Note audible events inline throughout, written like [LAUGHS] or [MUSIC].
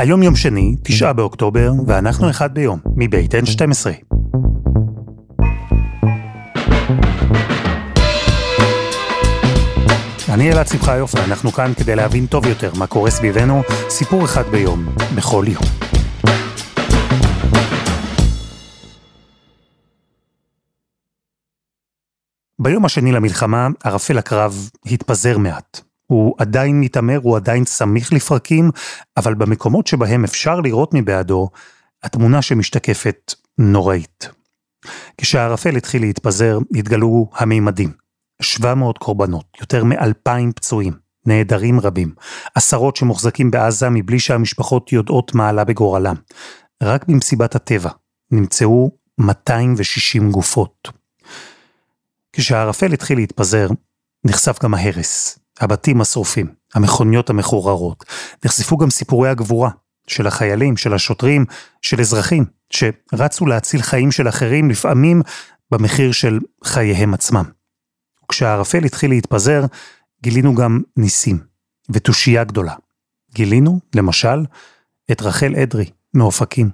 היום יום שני, תשעה באוקטובר, ואנחנו אחד ביום, מבית N12. אני אלעד שמחיוף, ואנחנו כאן כדי להבין טוב יותר מה קורה סביבנו, סיפור אחד ביום, בכל יום. ביום השני למלחמה, ערפל הקרב התפזר מעט. הוא עדיין מתעמר, הוא עדיין סמיך לפרקים, אבל במקומות שבהם אפשר לראות מבעדו, התמונה שמשתקפת נוראית. כשהערפל התחיל להתפזר, התגלו המימדים. 700 קורבנות, יותר מ-2,000 פצועים, נעדרים רבים, עשרות שמוחזקים בעזה מבלי שהמשפחות יודעות מה עלה בגורלם. רק במסיבת הטבע נמצאו 260 גופות. כשהערפל התחיל להתפזר, נחשף גם ההרס, הבתים השרופים, המכוניות המחוררות. נחשפו גם סיפורי הגבורה של החיילים, של השוטרים, של אזרחים, שרצו להציל חיים של אחרים, לפעמים במחיר של חייהם עצמם. כשהערפל התחיל להתפזר, גילינו גם ניסים ותושייה גדולה. גילינו, למשל, את רחל אדרי מאופקים.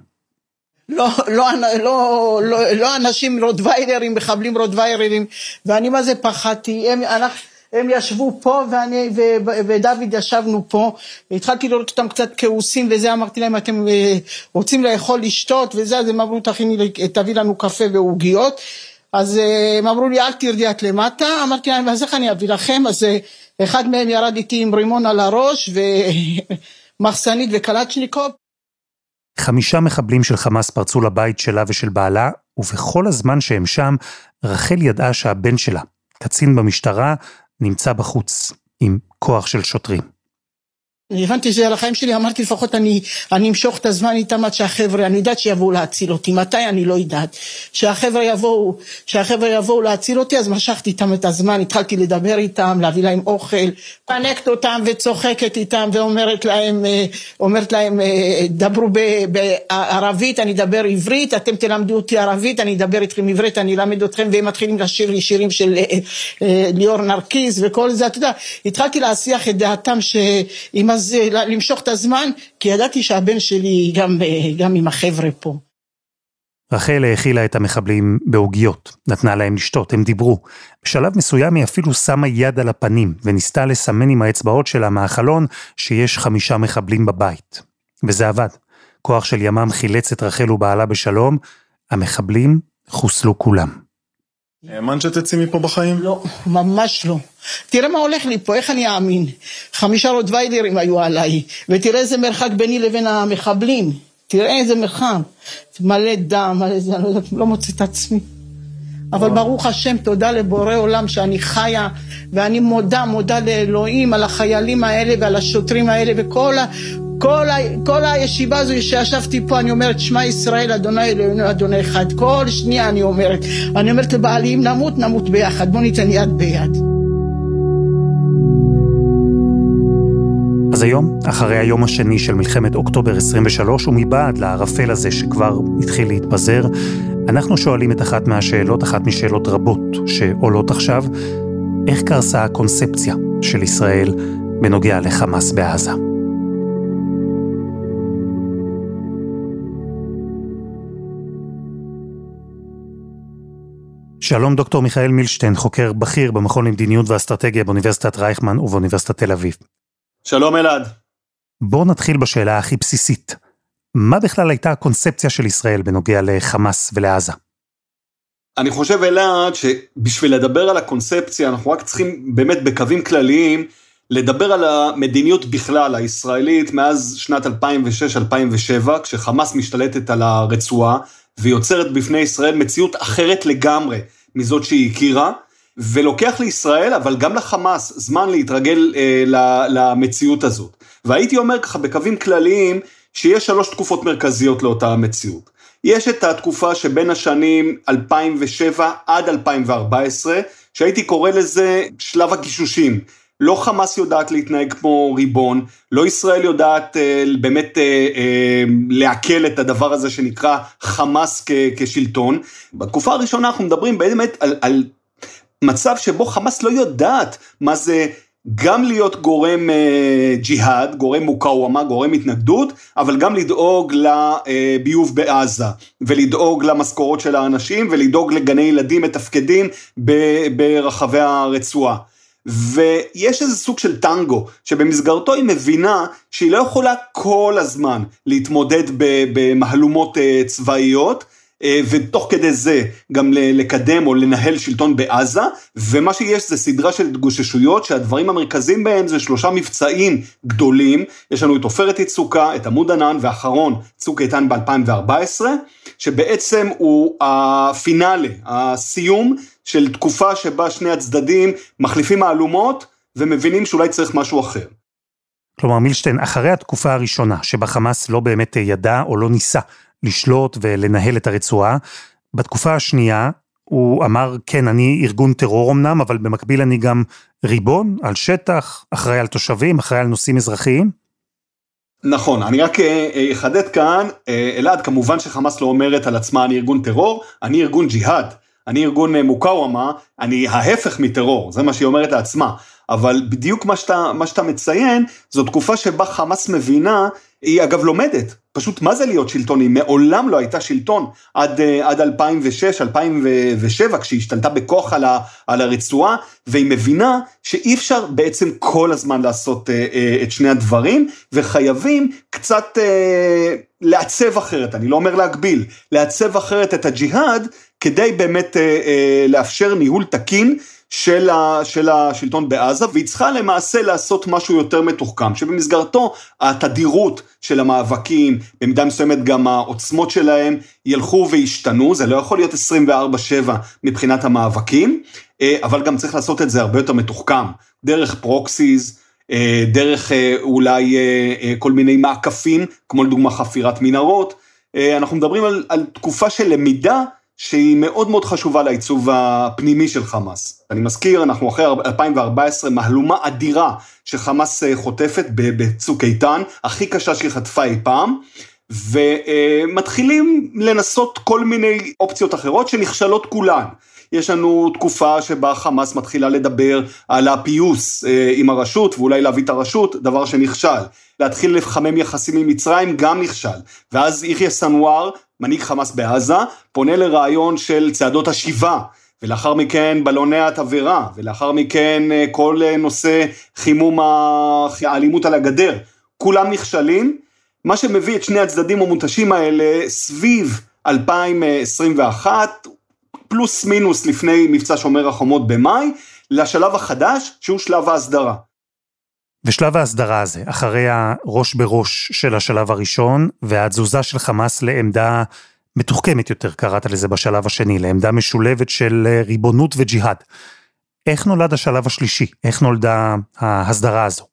לא, לא, לא, לא, לא אנשים רוטוויילרים, מחבלים רוטוויילרים, ואני מה זה פחדתי, הם, אנחנו, הם ישבו פה ואני ו, ודוד ישבנו פה, התחלתי לראות אותם קצת כעוסים וזה, אמרתי להם אתם אה, רוצים לאכול לשתות? וזה, אז הם אמרו תכיני, תביא לנו קפה ועוגיות, אז אה, הם אמרו לי אל תרדי את למטה, אמרתי להם אז איך אני אביא לכם, אז אה, אחד מהם ירד איתי עם רימון על הראש ומחסנית [LAUGHS] וקלצ'ניקוב. חמישה מחבלים של חמאס פרצו לבית שלה ושל בעלה, ובכל הזמן שהם שם, רחל ידעה שהבן שלה, קצין במשטרה, נמצא בחוץ, עם כוח של שוטרים. הבנתי שזה על החיים שלי, אמרתי לפחות אני, אני אמשוך את הזמן איתם עד שהחבר'ה, אני יודעת שיבואו להציל אותי, מתי? אני לא יודעת. שהחבר'ה יבואו, שהחבר'ה יבואו להציל אותי, אז משכתי איתם את הזמן, התחלתי לדבר איתם, להביא להם אוכל, פנקת אותם וצוחקת איתם ואומרת להם, אה, אומרת להם, אה, דברו בערבית, אני אדבר עברית, אתם תלמדו אותי ערבית, אני אדבר איתכם עברית, אני אלמד אתכם, והם מתחילים לשיר לי שירים של אה, ליאור נרקיס וכל זה, אתה יודע, התחלתי להסיח את דעתם שאם אז למשוך את הזמן, כי ידעתי שהבן שלי גם, גם עם החבר'ה פה. רחל האכילה את המחבלים בעוגיות, נתנה להם לשתות, הם דיברו. בשלב מסוים היא אפילו שמה יד על הפנים, וניסתה לסמן עם האצבעות שלה מהחלון שיש חמישה מחבלים בבית. וזה עבד. כוח של ימ"מ חילץ את רחל ובעלה בשלום, המחבלים חוסלו כולם. האמנת שתצאי מפה בחיים? לא, ממש לא. תראה מה הולך לי פה, איך אני אאמין? חמישה רוטוויילרים היו עליי, ותראה איזה מרחק ביני לבין המחבלים. תראה איזה מרחק. מלא דם, מלא זה, אני לא, לא מוצא את עצמי. אבל ברוך השם, תודה לבורא עולם שאני חיה, ואני מודה, מודה לאלוהים על החיילים האלה ועל השוטרים האלה וכל. כל, ה, כל הישיבה הזו שישבתי פה, אני אומרת, שמע ישראל, אדוני אלוהינו, אדוני אחד. כל שנייה אני אומרת. אני אומרת לבעלי, אם נמות, נמות ביחד. בוא ניתן יד ביד. אז היום, אחרי היום השני של מלחמת אוקטובר 23, ומבעד לערפל הזה שכבר התחיל להתפזר, אנחנו שואלים את אחת מהשאלות, אחת משאלות רבות שעולות עכשיו, איך קרסה הקונספציה של ישראל בנוגע לחמאס בעזה? שלום דוקטור מיכאל מילשטיין, חוקר בכיר במכון למדיניות ואסטרטגיה באוניברסיטת רייכמן ובאוניברסיטת תל אביב. שלום אלעד. בואו נתחיל בשאלה הכי בסיסית. מה בכלל הייתה הקונספציה של ישראל בנוגע לחמאס ולעזה? אני חושב אלעד שבשביל לדבר על הקונספציה אנחנו רק צריכים באמת בקווים כלליים לדבר על המדיניות בכלל הישראלית מאז שנת 2006-2007 כשחמאס משתלטת על הרצועה ויוצרת בפני ישראל מציאות אחרת לגמרי מזאת שהיא הכירה. ולוקח לישראל, אבל גם לחמאס, זמן להתרגל אה, למציאות הזאת. והייתי אומר ככה בקווים כלליים, שיש שלוש תקופות מרכזיות לאותה המציאות. יש את התקופה שבין השנים 2007 עד 2014, שהייתי קורא לזה שלב הגישושים. לא חמאס יודעת להתנהג כמו ריבון, לא ישראל יודעת אה, באמת אה, אה, לעכל את הדבר הזה שנקרא חמאס כשלטון. בתקופה הראשונה אנחנו מדברים באמת על, על מצב שבו חמאס לא יודעת מה זה גם להיות גורם אה, ג'יהאד, גורם מוקאוומה, גורם התנגדות, אבל גם לדאוג לביוב בעזה, ולדאוג למשכורות של האנשים, ולדאוג לגני ילדים מתפקדים ברחבי הרצועה. ויש איזה סוג של טנגו, שבמסגרתו היא מבינה שהיא לא יכולה כל הזמן להתמודד במהלומות אה, צבאיות, אה, ותוך כדי זה גם לקדם או לנהל שלטון בעזה, ומה שיש זה סדרה של התגוששויות שהדברים המרכזיים בהן זה שלושה מבצעים גדולים, יש לנו את עופרת יצוקה, את עמוד ענן ואחרון צוק איתן ב-2014, שבעצם הוא הפינאלה, הסיום של תקופה שבה שני הצדדים מחליפים מהלומות ומבינים שאולי צריך משהו אחר. כלומר מילשטיין, אחרי התקופה הראשונה שבה חמאס לא באמת ידע או לא ניסה לשלוט ולנהל את הרצועה, בתקופה השנייה הוא אמר, כן, אני ארגון טרור אמנם, אבל במקביל אני גם ריבון על שטח, אחראי על תושבים, אחראי על נושאים אזרחיים. נכון, אני רק אה, אה, אחדד כאן, אה, אלעד, כמובן שחמאס לא אומרת על עצמה אני ארגון טרור, אני ארגון ג'יהאד. אני ארגון מוקאוומה, אני ההפך מטרור, זה מה שהיא אומרת לעצמה. אבל בדיוק מה שאתה, מה שאתה מציין, זו תקופה שבה חמאס מבינה, היא אגב לומדת, פשוט מה זה להיות שלטון, היא מעולם לא הייתה שלטון עד, אה, עד 2006, 2007, כשהיא השתלטה בכוח על, ה, על הרצועה, והיא מבינה שאי אפשר בעצם כל הזמן לעשות אה, אה, את שני הדברים, וחייבים קצת אה, לעצב אחרת, אני לא אומר להגביל, לעצב אחרת את הג'יהאד, כדי באמת אה, אה, לאפשר ניהול תקין של, ה, של השלטון בעזה, והיא צריכה למעשה לעשות משהו יותר מתוחכם, שבמסגרתו התדירות של המאבקים, במידה מסוימת גם העוצמות שלהם, ילכו וישתנו, זה לא יכול להיות 24-7 מבחינת המאבקים, אה, אבל גם צריך לעשות את זה הרבה יותר מתוחכם, דרך פרוקסיס, דרך אולי כל מיני מעקפים, כמו לדוגמה חפירת מנהרות, אנחנו מדברים על, על תקופה של למידה שהיא מאוד מאוד חשובה לעיצוב הפנימי של חמאס. אני מזכיר, אנחנו אחרי 2014, מהלומה אדירה שחמאס אה, חוטפת בצוק איתן, הכי קשה שהיא חטפה אי פעם, ומתחילים לנסות כל מיני אופציות אחרות שנכשלות כולן. יש לנו תקופה שבה חמאס מתחילה לדבר על הפיוס אה, עם הרשות ואולי להביא את הרשות, דבר שנכשל. להתחיל לחמם יחסים עם מצרים גם נכשל. ואז יחיא סנוואר, מנהיג חמאס בעזה, פונה לרעיון של צעדות השיבה. ולאחר מכן בלוני התבערה, ולאחר מכן אה, כל אה, נושא חימום האלימות על הגדר, כולם נכשלים, מה שמביא את שני הצדדים המותשים האלה סביב 2021, פלוס מינוס לפני מבצע שומר החומות במאי, לשלב החדש שהוא שלב ההסדרה. ושלב ההסדרה הזה, אחרי הראש בראש של השלב הראשון, והתזוזה של חמאס לעמדה מתוחכמת יותר, קראת לזה בשלב השני, לעמדה משולבת של ריבונות וג'יהאד. איך נולד השלב השלישי? איך נולדה ההסדרה הזו?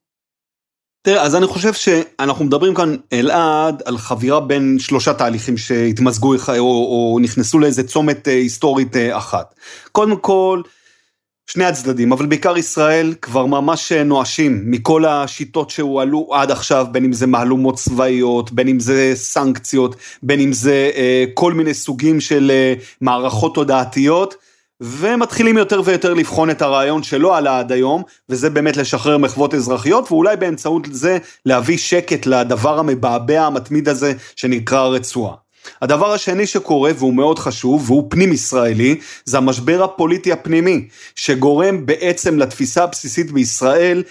תראה, אז אני חושב שאנחנו מדברים כאן, אלעד, על חבירה בין שלושה תהליכים שהתמזגו או, או נכנסו לאיזה צומת אה, היסטורית אה, אחת. קודם כל, שני הצדדים, אבל בעיקר ישראל, כבר ממש אה, נואשים מכל השיטות שהועלו עד עכשיו, בין אם זה מהלומות צבאיות, בין אם זה סנקציות, בין אם זה אה, כל מיני סוגים של אה, מערכות תודעתיות. ומתחילים יותר ויותר לבחון את הרעיון שלא עלה עד היום, וזה באמת לשחרר מחוות אזרחיות, ואולי באמצעות זה להביא שקט לדבר המבעבע המתמיד הזה שנקרא הרצועה. הדבר השני שקורה, והוא מאוד חשוב, והוא פנים ישראלי, זה המשבר הפוליטי הפנימי, שגורם בעצם לתפיסה הבסיסית בישראל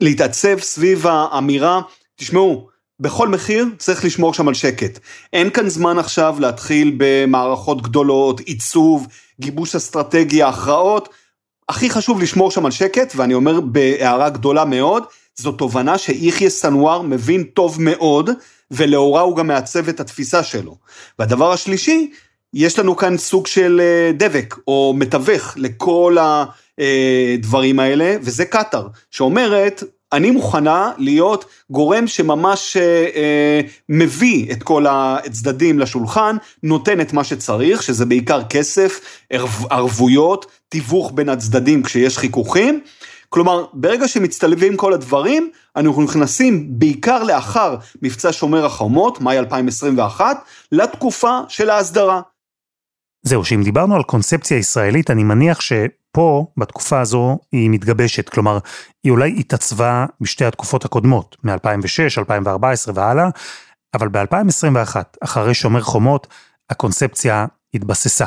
להתעצב סביב האמירה, תשמעו, בכל מחיר צריך לשמור שם על שקט. אין כאן זמן עכשיו להתחיל במערכות גדולות, עיצוב, גיבוש אסטרטגיה, הכרעות. הכי חשוב לשמור שם על שקט, ואני אומר בהערה גדולה מאוד, זו תובנה שיחיא סנוואר מבין טוב מאוד, ולאורה הוא גם מעצב את התפיסה שלו. והדבר השלישי, יש לנו כאן סוג של אה, דבק, או מתווך לכל הדברים האלה, וזה קטאר, שאומרת, אני מוכנה להיות גורם שממש אה, אה, מביא את כל הצדדים לשולחן, נותן את מה שצריך, שזה בעיקר כסף, ערבויות, תיווך בין הצדדים כשיש חיכוכים. כלומר, ברגע שמצטלבים כל הדברים, אנחנו נכנסים בעיקר לאחר מבצע שומר החומות, מאי 2021, לתקופה של ההסדרה. זהו, שאם דיברנו על קונספציה ישראלית, אני מניח שפה, בתקופה הזו, היא מתגבשת. כלומר, היא אולי התעצבה בשתי התקופות הקודמות, מ-2006, 2014 והלאה, אבל ב-2021, אחרי שומר חומות, הקונספציה התבססה.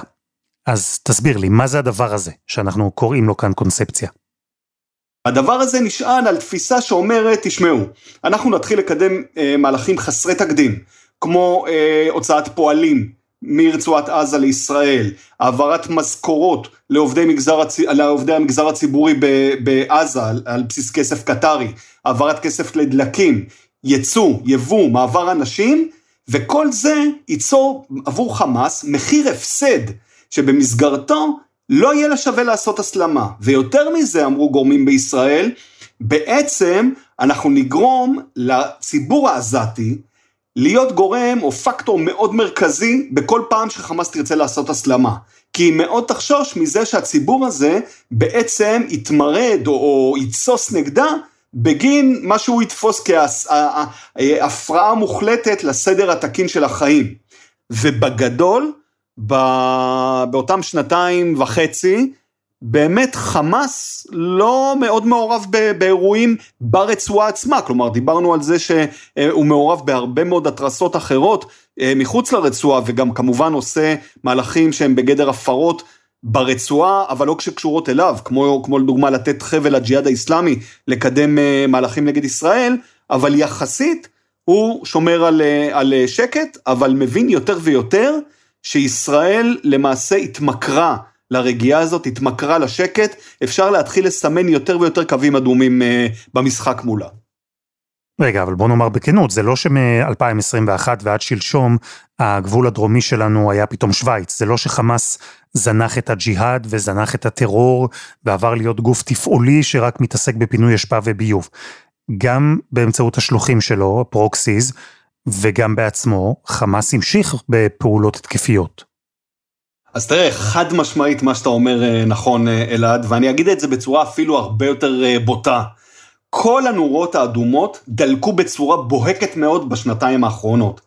אז תסביר לי, מה זה הדבר הזה שאנחנו קוראים לו כאן קונספציה? הדבר הזה נשען על תפיסה שאומרת, תשמעו, אנחנו נתחיל לקדם אה, מהלכים חסרי תקדים, כמו אה, הוצאת פועלים מרצועת עזה לישראל, העברת משכורות לעובדי, מגזר, לעובדי המגזר הציבורי בעזה על, על בסיס כסף קטרי, העברת כסף לדלקים, ייצוא, יבוא, מעבר אנשים, וכל זה ייצור עבור חמאס מחיר הפסד, שבמסגרתו לא יהיה לה שווה לעשות הסלמה. ויותר מזה, אמרו גורמים בישראל, בעצם אנחנו נגרום לציבור העזתי להיות גורם או פקטור מאוד מרכזי בכל פעם שחמאס תרצה לעשות הסלמה. כי היא מאוד תחשוש מזה שהציבור הזה בעצם יתמרד או, יתסוס נגדה בגין מה שהוא יתפוס כהפרעה מוחלטת לסדר התקין של החיים. ובגדול, באותם שנתיים וחצי, באמת חמאס לא מאוד מעורב באירועים ברצועה עצמה, כלומר דיברנו על זה שהוא מעורב בהרבה מאוד התרסות אחרות אה, מחוץ לרצועה וגם כמובן עושה מהלכים שהם בגדר הפרות ברצועה, אבל לא שקשורות אליו, כמו, כמו לדוגמה לתת חבל לג'יהאד האיסלאמי לקדם אה, מהלכים נגד ישראל, אבל יחסית הוא שומר על, אה, על שקט, אבל מבין יותר ויותר שישראל למעשה התמכרה לרגיעה הזאת, התמכרה לשקט, אפשר להתחיל לסמן יותר ויותר קווים אדומים אה, במשחק מולה. רגע, אבל בוא נאמר בכנות, זה לא שמ-2021 ועד שלשום הגבול הדרומי שלנו היה פתאום שווייץ, זה לא שחמאס זנח את הג'יהאד וזנח את הטרור ועבר להיות גוף תפעולי שרק מתעסק בפינוי אשפה וביוב. גם באמצעות השלוחים שלו, proxies, וגם בעצמו, חמאס המשיך בפעולות התקפיות. אז תראה, חד משמעית מה שאתה אומר אה, נכון, אה, אלעד, ואני אגיד את זה בצורה אפילו הרבה יותר אה, בוטה. כל הנורות האדומות דלקו בצורה בוהקת מאוד בשנתיים האחרונות.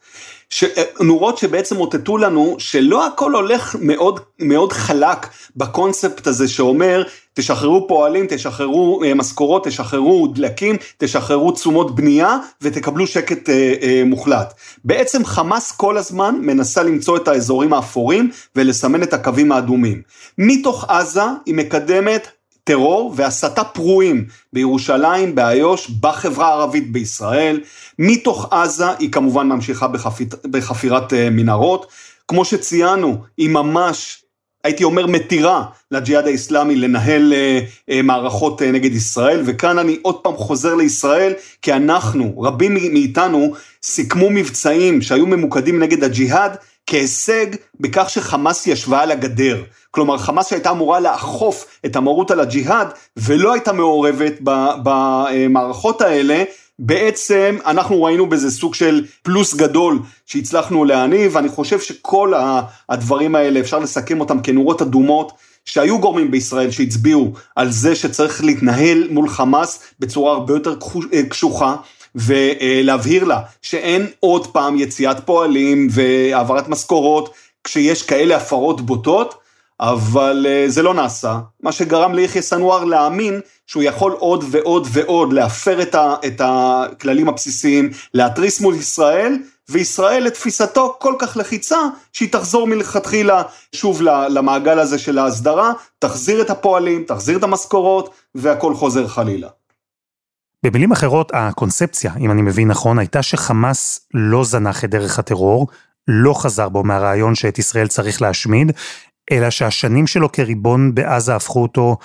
ש... נורות שבעצם אותתו לנו שלא הכל הולך מאוד מאוד חלק בקונספט הזה שאומר תשחררו פועלים, תשחררו אה, משכורות, תשחררו דלקים, תשחררו תשומות בנייה ותקבלו שקט אה, אה, מוחלט. בעצם חמאס כל הזמן מנסה למצוא את האזורים האפורים ולסמן את הקווים האדומים. מתוך עזה היא מקדמת טרור והסתה פרועים בירושלים, באיו"ש, בחברה הערבית בישראל. מתוך עזה היא כמובן ממשיכה בחפיר, בחפירת אה, מנהרות. כמו שציינו, היא ממש, הייתי אומר, מתירה לג'יהאד האיסלאמי לנהל אה, אה, מערכות נגד ישראל, וכאן אני עוד פעם חוזר לישראל, כי אנחנו, רבים מאיתנו, סיכמו מבצעים שהיו ממוקדים נגד הג'יהאד, כהישג בכך שחמאס ישבה על הגדר. כלומר, חמאס שהייתה אמורה לאכוף את המרות על הג'יהאד ולא הייתה מעורבת במערכות האלה, בעצם אנחנו ראינו בזה סוג של פלוס גדול שהצלחנו להניב, ואני חושב שכל הדברים האלה אפשר לסכם אותם כנורות אדומות. שהיו גורמים בישראל שהצביעו על זה שצריך להתנהל מול חמאס בצורה הרבה יותר קשוחה, ולהבהיר לה שאין עוד פעם יציאת פועלים והעברת משכורות כשיש כאלה הפרות בוטות, אבל אה, זה לא נעשה, מה שגרם ליחיא סנואר להאמין שהוא יכול עוד ועוד ועוד להפר את, ה, את הכללים הבסיסיים, להתריס מול ישראל, וישראל לתפיסתו כל כך לחיצה, שהיא תחזור מלכתחילה שוב למעגל הזה של ההסדרה, תחזיר את הפועלים, תחזיר את המשכורות, והכל חוזר חלילה. במילים אחרות, הקונספציה, אם אני מבין נכון, הייתה שחמאס לא זנח את דרך הטרור, לא חזר בו מהרעיון שאת ישראל צריך להשמיד, אלא שהשנים שלו כריבון בעזה הפכו אותו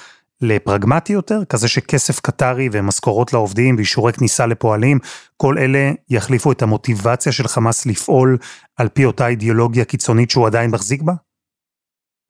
לפרגמטי יותר, כזה שכסף קטרי ומשכורות לעובדים ואישורי כניסה לפועלים, כל אלה יחליפו את המוטיבציה של חמאס לפעול על פי אותה אידיאולוגיה קיצונית שהוא עדיין מחזיק בה?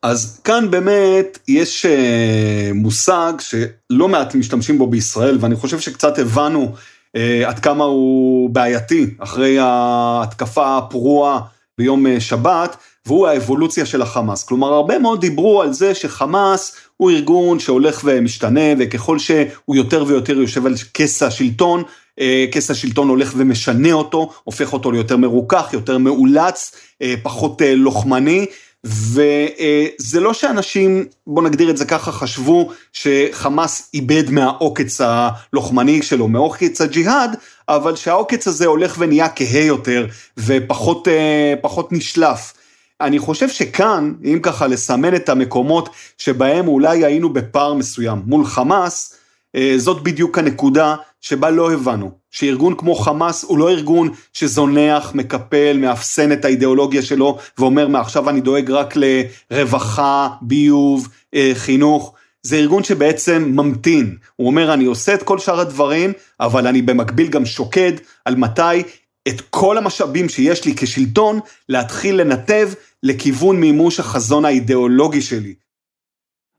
אז כאן באמת יש אה, מושג שלא מעט משתמשים בו בישראל, ואני חושב שקצת הבנו אה, עד כמה הוא בעייתי אחרי ההתקפה הפרועה ביום אה, שבת, והוא האבולוציה של החמאס. כלומר, הרבה מאוד דיברו על זה שחמאס הוא ארגון שהולך ומשתנה, וככל שהוא יותר ויותר יושב על כס השלטון, כס השלטון הולך ומשנה אותו, הופך אותו ליותר מרוכך, יותר מאולץ, פחות לוחמני. וזה לא שאנשים, בוא נגדיר את זה ככה, חשבו שחמאס איבד מהעוקץ הלוחמני שלו, מעוקץ הג'יהאד, אבל שהעוקץ הזה הולך ונהיה כהה יותר ופחות נשלף. אני חושב שכאן, אם ככה לסמן את המקומות שבהם אולי היינו בפער מסוים מול חמאס, אה, זאת בדיוק הנקודה שבה לא הבנו, שארגון כמו חמאס הוא לא ארגון שזונח, מקפל, מאפסן את האידיאולוגיה שלו ואומר מעכשיו אני דואג רק לרווחה, ביוב, אה, חינוך. זה ארגון שבעצם ממתין, הוא אומר אני עושה את כל שאר הדברים, אבל אני במקביל גם שוקד על מתי את כל המשאבים שיש לי כשלטון להתחיל לנתב לכיוון מימוש החזון האידיאולוגי שלי.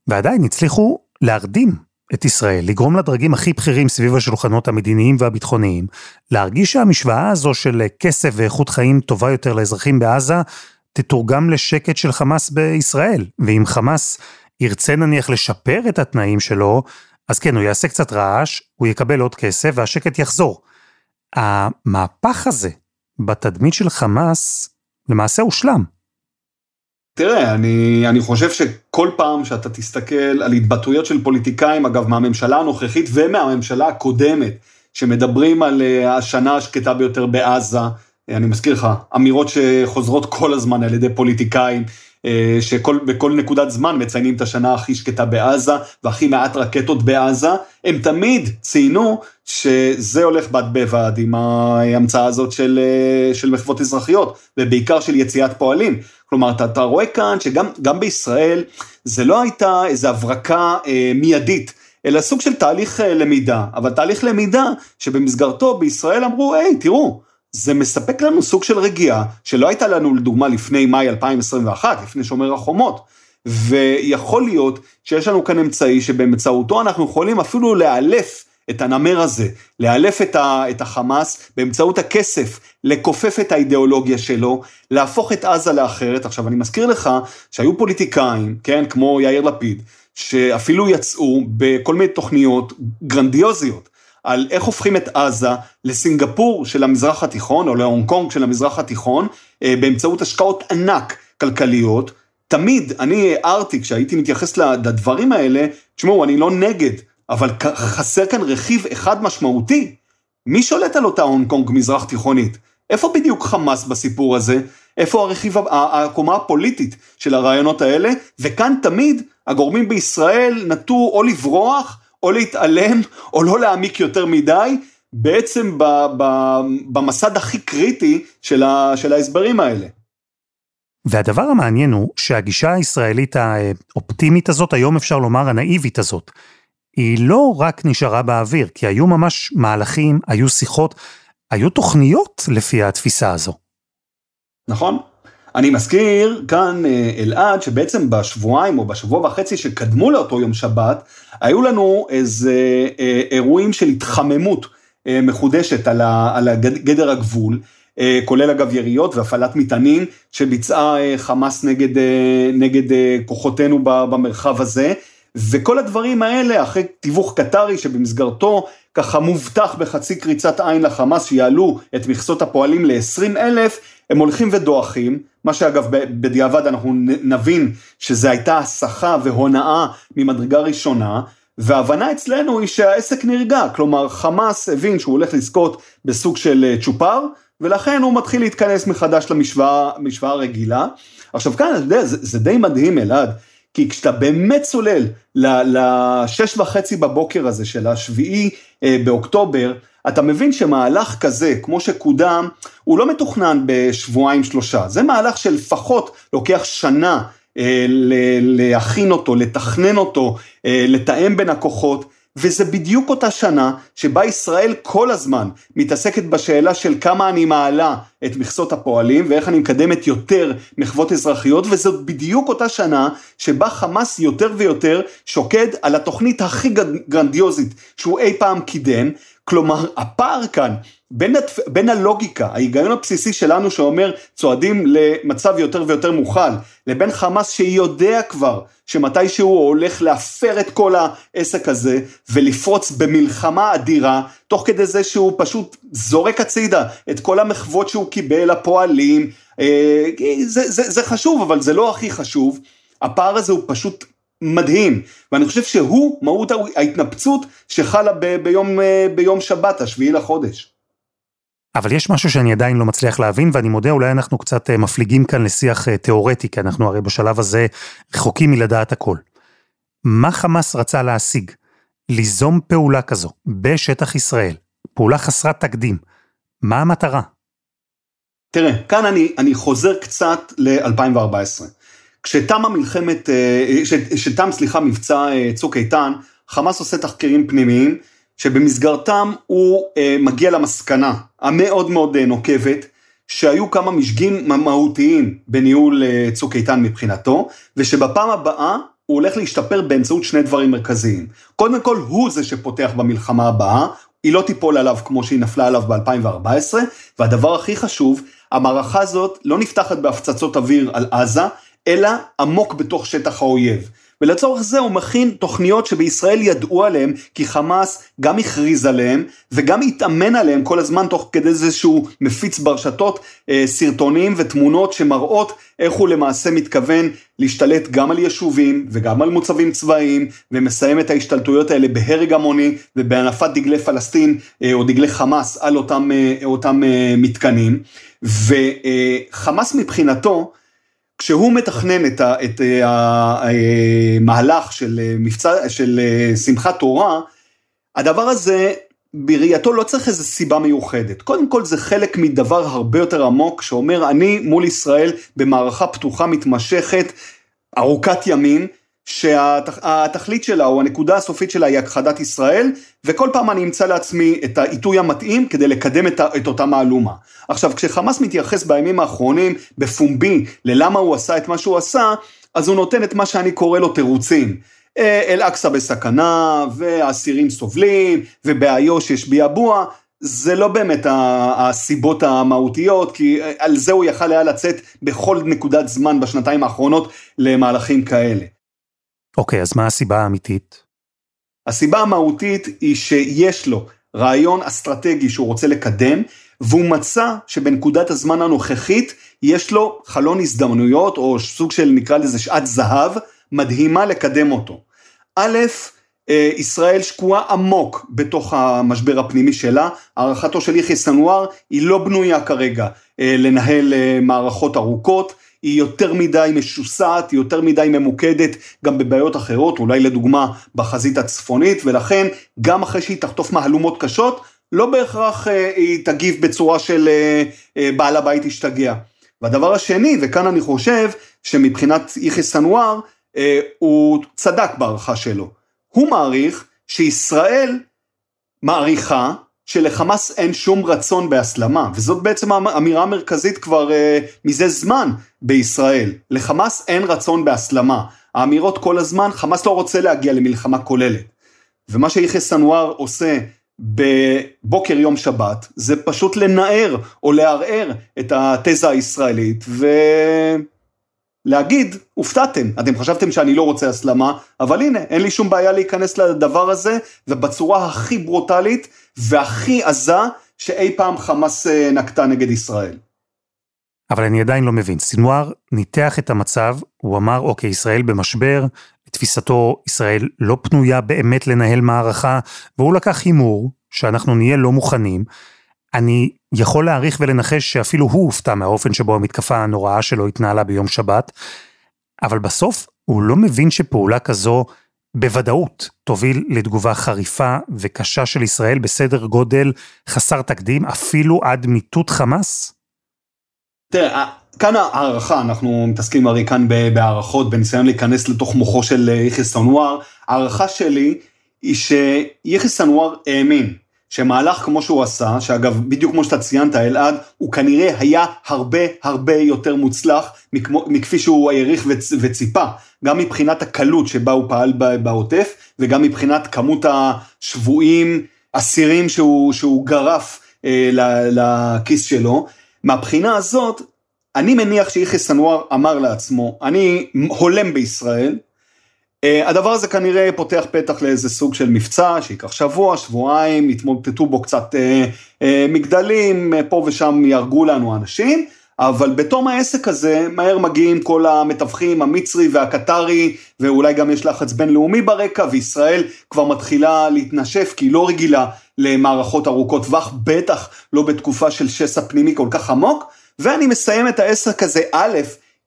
ועדיין הצליחו להרדים את ישראל, לגרום לדרגים הכי בכירים סביב השולחנות המדיניים והביטחוניים, להרגיש שהמשוואה הזו של כסף ואיכות חיים טובה יותר לאזרחים בעזה, תתורגם לשקט של חמאס בישראל. ואם חמאס ירצה נניח לשפר את התנאים שלו, אז כן, הוא יעשה קצת רעש, הוא יקבל עוד כסף והשקט יחזור. המהפך הזה בתדמית של חמאס למעשה הושלם. תראה, אני, אני חושב שכל פעם שאתה תסתכל על התבטאויות של פוליטיקאים, אגב, מהממשלה הנוכחית ומהממשלה הקודמת, שמדברים על uh, השנה השקטה ביותר בעזה, אני מזכיר לך, אמירות שחוזרות כל הזמן על ידי פוליטיקאים, אה, שבכל נקודת זמן מציינים את השנה הכי שקטה בעזה והכי מעט רקטות בעזה, הם תמיד ציינו שזה הולך בד בבד עם ההמצאה הזאת של, אה, של מחוות אזרחיות, ובעיקר של יציאת פועלים. כלומר, אתה, אתה רואה כאן שגם בישראל זה לא הייתה איזו הברקה אה, מיידית. אלא סוג של תהליך אה, למידה, אבל תהליך למידה שבמסגרתו בישראל אמרו, היי, תראו, זה מספק לנו סוג של רגיעה, שלא הייתה לנו לדוגמה לפני מאי 2021, לפני שומר החומות. ויכול להיות שיש לנו כאן אמצעי שבאמצעותו אנחנו יכולים אפילו לאלף את הנמר הזה, לאלף את, ה, את החמאס באמצעות הכסף, לכופף את האידיאולוגיה שלו, להפוך את עזה לאחרת. עכשיו אני מזכיר לך שהיו פוליטיקאים, כן, כמו יאיר לפיד, שאפילו יצאו בכל מיני תוכניות גרנדיוזיות. על איך הופכים את עזה לסינגפור של המזרח התיכון, או להונג קונג של המזרח התיכון, אה, באמצעות השקעות ענק כלכליות. תמיד אני הערתי, כשהייתי מתייחס לדברים האלה, תשמעו, אני לא נגד, אבל חסר כאן רכיב אחד משמעותי. מי שולט על אותה הונג קונג מזרח תיכונית? איפה בדיוק חמאס בסיפור הזה? איפה הרכיב, הקומה הפוליטית של הרעיונות האלה? וכאן תמיד הגורמים בישראל נטו או לברוח, או להתעלם, או לא להעמיק יותר מדי, בעצם ב, ב, במסד הכי קריטי של, ה, של ההסברים האלה. והדבר המעניין הוא שהגישה הישראלית האופטימית הזאת, היום אפשר לומר הנאיבית הזאת, היא לא רק נשארה באוויר, כי היו ממש מהלכים, היו שיחות, היו תוכניות לפי התפיסה הזו. נכון. אני מזכיר כאן אה, אלעד שבעצם בשבועיים או בשבוע וחצי שקדמו לאותו יום שבת, היו לנו איזה אה, אירועים של התחממות אה, מחודשת על גדר הגבול. כולל אגב יריות והפעלת מטענים שביצעה חמאס נגד, נגד כוחותינו במרחב הזה. וכל הדברים האלה אחרי תיווך קטרי שבמסגרתו ככה מובטח בחצי קריצת עין לחמאס שיעלו את מכסות הפועלים ל-20 אלף, הם הולכים ודועכים, מה שאגב בדיעבד אנחנו נבין שזה הייתה הסחה והונאה ממדרגה ראשונה, וההבנה אצלנו היא שהעסק נרגע, כלומר חמאס הבין שהוא הולך לזכות בסוג של אה, צ'ופר, ולכן הוא מתחיל להתכנס מחדש למשוואה הרגילה. עכשיו כאן, אתה יודע, זה, זה די מדהים אלעד, כי כשאתה באמת צולל לשש וחצי בבוקר הזה של השביעי אה, באוקטובר, אתה מבין שמהלך כזה, כמו שקודם, הוא לא מתוכנן בשבועיים שלושה, זה מהלך שלפחות לוקח שנה אה, להכין אותו, לתכנן אותו, אה, לתאם בין הכוחות, וזה בדיוק אותה שנה שבה ישראל כל הזמן מתעסקת בשאלה של כמה אני מעלה את מכסות הפועלים ואיך אני מקדמת יותר מחוות אזרחיות וזאת בדיוק אותה שנה שבה חמאס יותר ויותר שוקד על התוכנית הכי גרנדיוזית שהוא אי פעם קידם כלומר, הפער כאן בין, התפ... בין הלוגיקה, ההיגיון הבסיסי שלנו שאומר צועדים למצב יותר ויותר מוכל, לבין חמאס שיודע כבר שמתישהו הוא הולך להפר את כל העסק הזה ולפרוץ במלחמה אדירה, תוך כדי זה שהוא פשוט זורק הצידה את כל המחוות שהוא קיבל, הפועלים, אה, זה, זה, זה חשוב, אבל זה לא הכי חשוב. הפער הזה הוא פשוט מדהים, ואני חושב שהוא מהות ההתנפצות שחלה ב, ביום, אה, ביום שבת, השביעי לחודש. אבל יש משהו שאני עדיין לא מצליח להבין, ואני מודה, אולי אנחנו קצת אה, מפליגים כאן לשיח תיאורטי, כי אנחנו הרי בשלב הזה רחוקים מלדעת הכל. מה חמאס רצה להשיג? ליזום פעולה כזו בשטח ישראל, פעולה חסרת תקדים. מה המטרה? תראה, כאן אני, אני חוזר קצת ל-2014. כשתמה מלחמת, כשתם, סליחה, מבצע אה, צוק איתן, חמאס עושה תחקירים פנימיים, שבמסגרתם הוא אה, מגיע למסקנה המאוד מאוד אה, נוקבת, שהיו כמה משגים מהותיים בניהול צוק איתן מבחינתו, ושבפעם הבאה הוא הולך להשתפר באמצעות שני דברים מרכזיים. קודם כל, הוא זה שפותח במלחמה הבאה, היא לא תיפול עליו כמו שהיא נפלה עליו ב-2014, והדבר הכי חשוב, המערכה הזאת לא נפתחת בהפצצות אוויר על עזה, אלא עמוק בתוך שטח האויב. ולצורך זה הוא מכין תוכניות שבישראל ידעו עליהן, כי חמאס גם הכריז עליהן וגם התאמן עליהן כל הזמן תוך כדי זה שהוא מפיץ ברשתות אה, סרטונים ותמונות שמראות איך הוא למעשה מתכוון להשתלט גם על יישובים וגם על מוצבים צבאיים ומסיים את ההשתלטויות האלה בהרג המוני ובהנפת דגלי פלסטין אה, או דגלי חמאס על אותם, אה, אותם אה, מתקנים. וחמאס מבחינתו כשהוא מתכנן את, ה, את המהלך של מבצע, של שמחת תורה, הדבר הזה בראייתו לא צריך איזו סיבה מיוחדת. קודם כל זה חלק מדבר הרבה יותר עמוק שאומר אני מול ישראל במערכה פתוחה מתמשכת ארוכת ימים, שהתכלית שלה או הנקודה הסופית שלה היא הכחדת ישראל, וכל פעם אני אמצא לעצמי את העיתוי המתאים כדי לקדם את, את אותה מהלומה. עכשיו, כשחמאס מתייחס בימים האחרונים בפומבי ללמה הוא עשה את מה שהוא עשה, אז הוא נותן את מה שאני קורא לו תירוצים. אה, אל-אקצא בסכנה, והאסירים סובלים, ובאיו"ש יש ביעבוע, זה לא באמת הסיבות המהותיות, כי על זה הוא יכל היה לצאת בכל נקודת זמן בשנתיים האחרונות למהלכים כאלה. אוקיי, אז מה הסיבה האמיתית? הסיבה המהותית היא שיש לו רעיון אסטרטגי שהוא רוצה לקדם, והוא מצא שבנקודת הזמן הנוכחית יש לו חלון הזדמנויות, או סוג של נקרא לזה שעת זהב, מדהימה לקדם אותו. א', אה, ישראל שקועה עמוק בתוך המשבר הפנימי שלה, הערכתו של יחיא סנואר היא לא בנויה כרגע אה, לנהל אה, מערכות ארוכות, היא יותר מדי משוסעת, היא יותר מדי ממוקדת גם בבעיות אחרות, אולי לדוגמה בחזית הצפונית, ולכן גם אחרי שהיא תחטוף מהלומות קשות, לא בהכרח אה, היא תגיב בצורה של אה, אה, בעל הבית השתגע. והדבר השני, וכאן אני חושב שמבחינת יחיא סנואר, אה, הוא צדק בהערכה שלו. הוא מעריך שישראל מעריכה שלחמאס אין שום רצון בהסלמה, וזאת בעצם האמירה המרכזית כבר אה, מזה זמן בישראל. לחמאס אין רצון בהסלמה. האמירות כל הזמן, חמאס לא רוצה להגיע למלחמה כוללת. ומה שיחיא סנואר עושה בבוקר יום שבת, זה פשוט לנער או לערער את התזה הישראלית, ו... להגיד, הופתעתם, אתם חשבתם שאני לא רוצה הסלמה, אבל הנה, אין לי שום בעיה להיכנס לדבר הזה, ובצורה הכי ברוטלית והכי עזה שאי פעם חמאס אה, נקטה נגד ישראל. אבל אני עדיין לא מבין, סינואר ניתח את המצב, הוא אמר, אוקיי, ישראל במשבר, לתפיסתו ישראל לא פנויה באמת לנהל מערכה, והוא לקח הימור, שאנחנו נהיה לא מוכנים, אני יכול להעריך ולנחש שאפילו הוא הופתע מהאופן שבו המתקפה הנוראה שלו התנהלה ביום שבת, אבל בסוף הוא לא מבין שפעולה כזו בוודאות תוביל לתגובה חריפה וקשה של ישראל בסדר גודל חסר תקדים, אפילו עד מיטוט חמאס? תראה, כאן הערכה, אנחנו מתעסקים הרי כאן בהערכות, בניסיון להיכנס לתוך מוחו של יחיא סנואר, הערכה שלי היא שיחיא סנואר האמין שמהלך כמו שהוא עשה, שאגב, בדיוק כמו שאתה ציינת, אלעד, הוא כנראה היה הרבה הרבה יותר מוצלח מכמו, מכפי שהוא העריך וצ, וציפה, גם מבחינת הקלות שבה הוא פעל בעוטף, וגם מבחינת כמות השבויים, אסירים שהוא, שהוא גרף אה, לכיס שלו. מהבחינה הזאת, אני מניח שיחיא סנואר אמר לעצמו, אני הולם בישראל, הדבר הזה כנראה פותח פתח לאיזה סוג של מבצע שייקח שבוע, שבועיים, יתמוטטו בו קצת אה, אה, מגדלים, פה ושם יהרגו לנו אנשים, אבל בתום העסק הזה, מהר מגיעים כל המתווכים, המצרי והקטרי, ואולי גם יש לחץ בינלאומי ברקע, וישראל כבר מתחילה להתנשף, כי היא לא רגילה למערכות ארוכות טווח, בטח לא בתקופה של שסע פנימי כל כך עמוק, ואני מסיים את העסק הזה, א',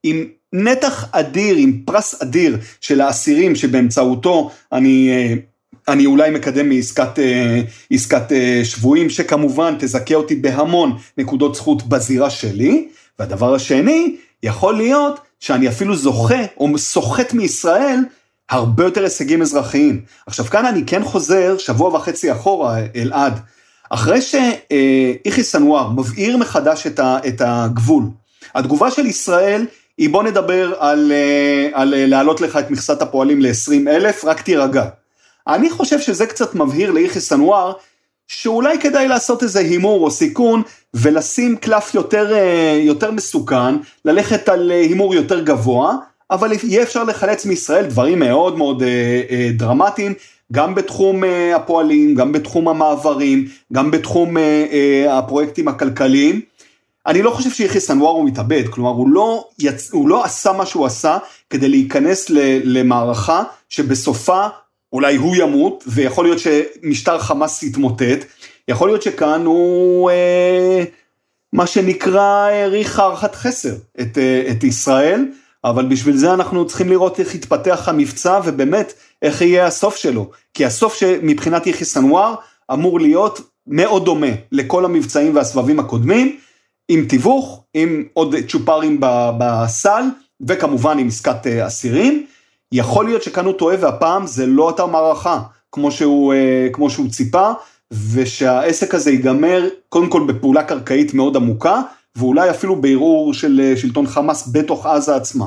עם נתח אדיר, עם פרס אדיר של האסירים שבאמצעותו אני אה, אני אולי מקדם מעסקת אה, עסקת אה, שבויים, שכמובן תזכה אותי בהמון נקודות זכות בזירה שלי. והדבר השני, יכול להיות שאני אפילו זוכה או סוחט מישראל הרבה יותר הישגים אזרחיים. עכשיו כאן אני כן חוזר שבוע וחצי אחורה, אלעד. אחרי שאיחי סנואר מבעיר מחדש את הגבול, התגובה של ישראל היא בוא נדבר על, אה, על להעלות לך את מכסת הפועלים ל-20 אלף, רק תירגע. אני חושב שזה קצת מבהיר לאיחי סנואר, שאולי כדאי לעשות איזה הימור או סיכון, ולשים קלף יותר, אה, יותר מסוכן, ללכת על אה, הימור יותר גבוה, אבל יהיה אפשר לחלץ מישראל דברים מאוד מאוד אה, דרמטיים, גם בתחום הפועלים, גם בתחום המעברים, גם בתחום הפרויקטים הכלכליים. אני לא חושב שיחיא סנוואר הוא מתאבד, כלומר הוא לא, יצ... הוא לא עשה מה שהוא עשה כדי להיכנס למערכה שבסופה אולי הוא ימות, ויכול להיות שמשטר חמאס יתמוטט, יכול להיות שכאן הוא אה, מה שנקרא העריך הערכת חסר את, אה, את ישראל, אבל בשביל זה אנחנו צריכים לראות איך יתפתח המבצע ובאמת איך יהיה הסוף שלו, כי הסוף שמבחינת יחיא סנוואר אמור להיות מאוד דומה לכל המבצעים והסבבים הקודמים, עם תיווך, עם עוד צ'ופרים בסל, וכמובן עם עסקת אה, אסירים. יכול להיות שכאן הוא טועה והפעם זה לא אותה מערכה כמו שהוא, אה, כמו שהוא ציפה, ושהעסק הזה ייגמר קודם כל בפעולה קרקעית מאוד עמוקה, ואולי אפילו בערעור של אה, שלטון חמאס בתוך עזה עצמה.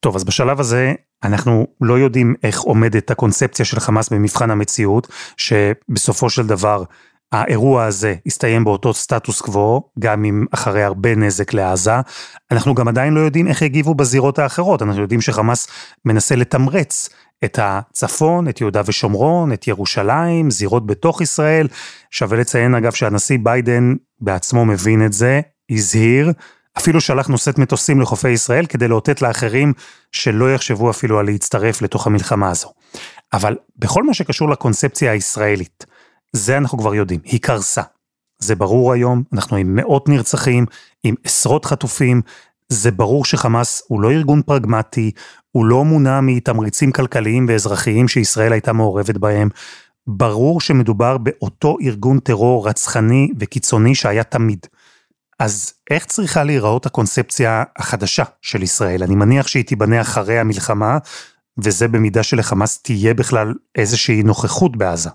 טוב, אז בשלב הזה אנחנו לא יודעים איך עומדת הקונספציה של חמאס במבחן המציאות, שבסופו של דבר האירוע הזה הסתיים באותו סטטוס קוו, גם אם אחרי הרבה נזק לעזה. אנחנו גם עדיין לא יודעים איך יגיבו בזירות האחרות, אנחנו יודעים שחמאס מנסה לתמרץ את הצפון, את יהודה ושומרון, את ירושלים, זירות בתוך ישראל. שווה לציין אגב שהנשיא ביידן בעצמו מבין את זה, הזהיר, אפילו שלח נושאת מטוסים לחופי ישראל כדי לאותת לאחרים שלא יחשבו אפילו על להצטרף לתוך המלחמה הזו. אבל בכל מה שקשור לקונספציה הישראלית, זה אנחנו כבר יודעים, היא קרסה. זה ברור היום, אנחנו עם מאות נרצחים, עם עשרות חטופים, זה ברור שחמאס הוא לא ארגון פרגמטי, הוא לא מונע מתמריצים כלכליים ואזרחיים שישראל הייתה מעורבת בהם. ברור שמדובר באותו ארגון טרור רצחני וקיצוני שהיה תמיד. אז איך צריכה להיראות הקונספציה החדשה של ישראל? אני מניח שהיא תיבנה אחרי המלחמה, וזה במידה שלחמאס תהיה בכלל איזושהי נוכחות בעזה.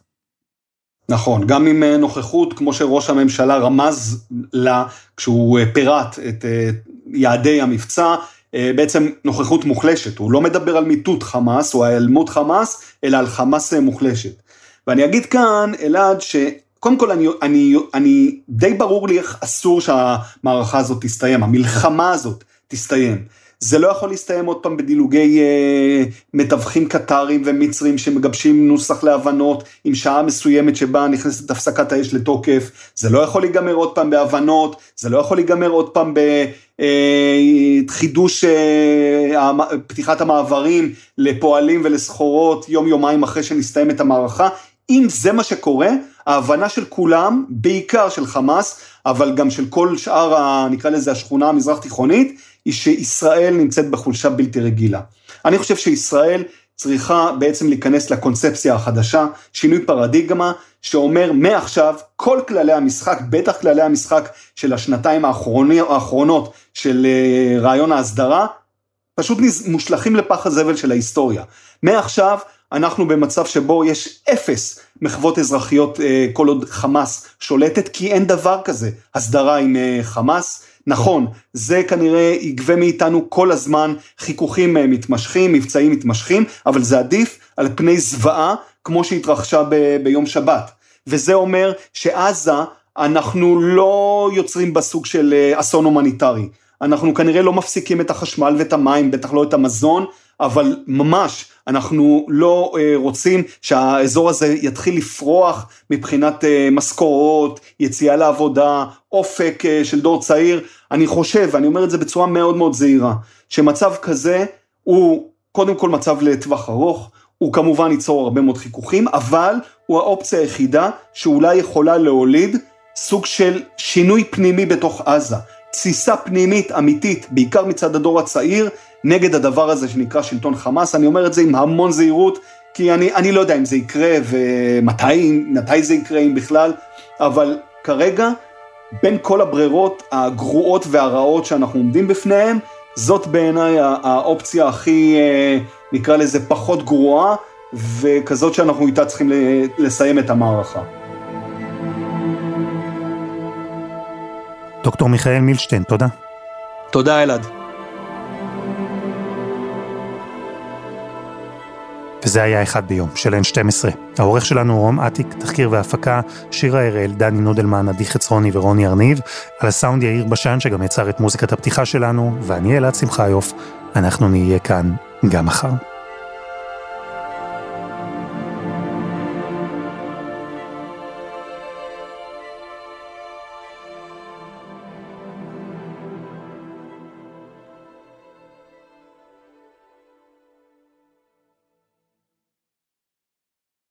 נכון, גם עם אה, נוכחות, כמו שראש הממשלה רמז לה כשהוא אה, פירט את אה, יעדי המבצע, בעצם נוכחות מוחלשת, הוא לא מדבר על מיטוט חמאס או העלמות חמאס, אלא על חמאס מוחלשת. ואני אגיד כאן, אלעד, שקודם כל אני, אני, אני, די ברור לי איך אסור שהמערכה הזאת תסתיים, המלחמה הזאת תסתיים. זה לא יכול להסתיים עוד פעם בדילוגי אה, מתווכים קטרים ומצרים שמגבשים נוסח להבנות עם שעה מסוימת שבה נכנסת הפסקת האש לתוקף, זה לא יכול להיגמר עוד פעם בהבנות, זה לא יכול להיגמר עוד פעם בחידוש אה, אה, פתיחת המעברים לפועלים ולסחורות יום יומיים אחרי שנסתיים את המערכה. אם זה מה שקורה, ההבנה של כולם, בעיקר של חמאס, אבל גם של כל שאר, ה, נקרא לזה השכונה המזרח תיכונית, היא שישראל נמצאת בחולשה בלתי רגילה. אני חושב שישראל צריכה בעצם להיכנס לקונספציה החדשה, שינוי פרדיגמה, שאומר מעכשיו כל כללי המשחק, בטח כללי המשחק של השנתיים האחרונות של אה, רעיון ההסדרה, פשוט מושלכים לפח הזבל של ההיסטוריה. מעכשיו אנחנו במצב שבו יש אפס מחוות אזרחיות אה, כל עוד חמאס שולטת, כי אין דבר כזה הסדרה עם אה, חמאס. נכון, זה כנראה יגבה מאיתנו כל הזמן חיכוכים אה, מתמשכים, מבצעים מתמשכים, אבל זה עדיף על פני זוועה כמו שהתרחשה ב- ביום שבת. וזה אומר שעזה, אנחנו לא יוצרים בסוג של אסון הומניטרי. אנחנו כנראה לא מפסיקים את החשמל ואת המים, בטח לא את המזון, אבל ממש אנחנו לא אה, רוצים שהאזור הזה יתחיל לפרוח מבחינת אה, משכורות, יציאה לעבודה, אופק אה, של דור צעיר. אני חושב, ואני אומר את זה בצורה מאוד מאוד זהירה, שמצב כזה הוא קודם כל מצב לטווח ארוך, הוא כמובן ייצור הרבה מאוד חיכוכים, אבל הוא האופציה היחידה שאולי יכולה להוליד סוג של שינוי פנימי בתוך עזה. תסיסה פנימית אמיתית, בעיקר מצד הדור הצעיר, נגד הדבר הזה שנקרא שלטון חמאס. אני אומר את זה עם המון זהירות, כי אני, אני לא יודע אם זה יקרה ומתי זה יקרה, אם בכלל, אבל כרגע, בין כל הברירות הגרועות והרעות שאנחנו עומדים בפניהן, זאת בעיניי האופציה הכי, אה, נקרא לזה, פחות גרועה, וכזאת שאנחנו איתה צריכים לסיים את המערכה. דוקטור מיכאל מילשטיין, תודה. תודה אלעד. וזה היה אחד ביום של N12. העורך שלנו רום אטיק, תחקיר והפקה, שירה הראל, דני נודלמן, עדי חצרוני ורוני ארניב, על הסאונד יאיר בשן שגם יצר את מוזיקת הפתיחה שלנו, ואני אלעד שמחיוף, אנחנו נהיה כאן גם מחר.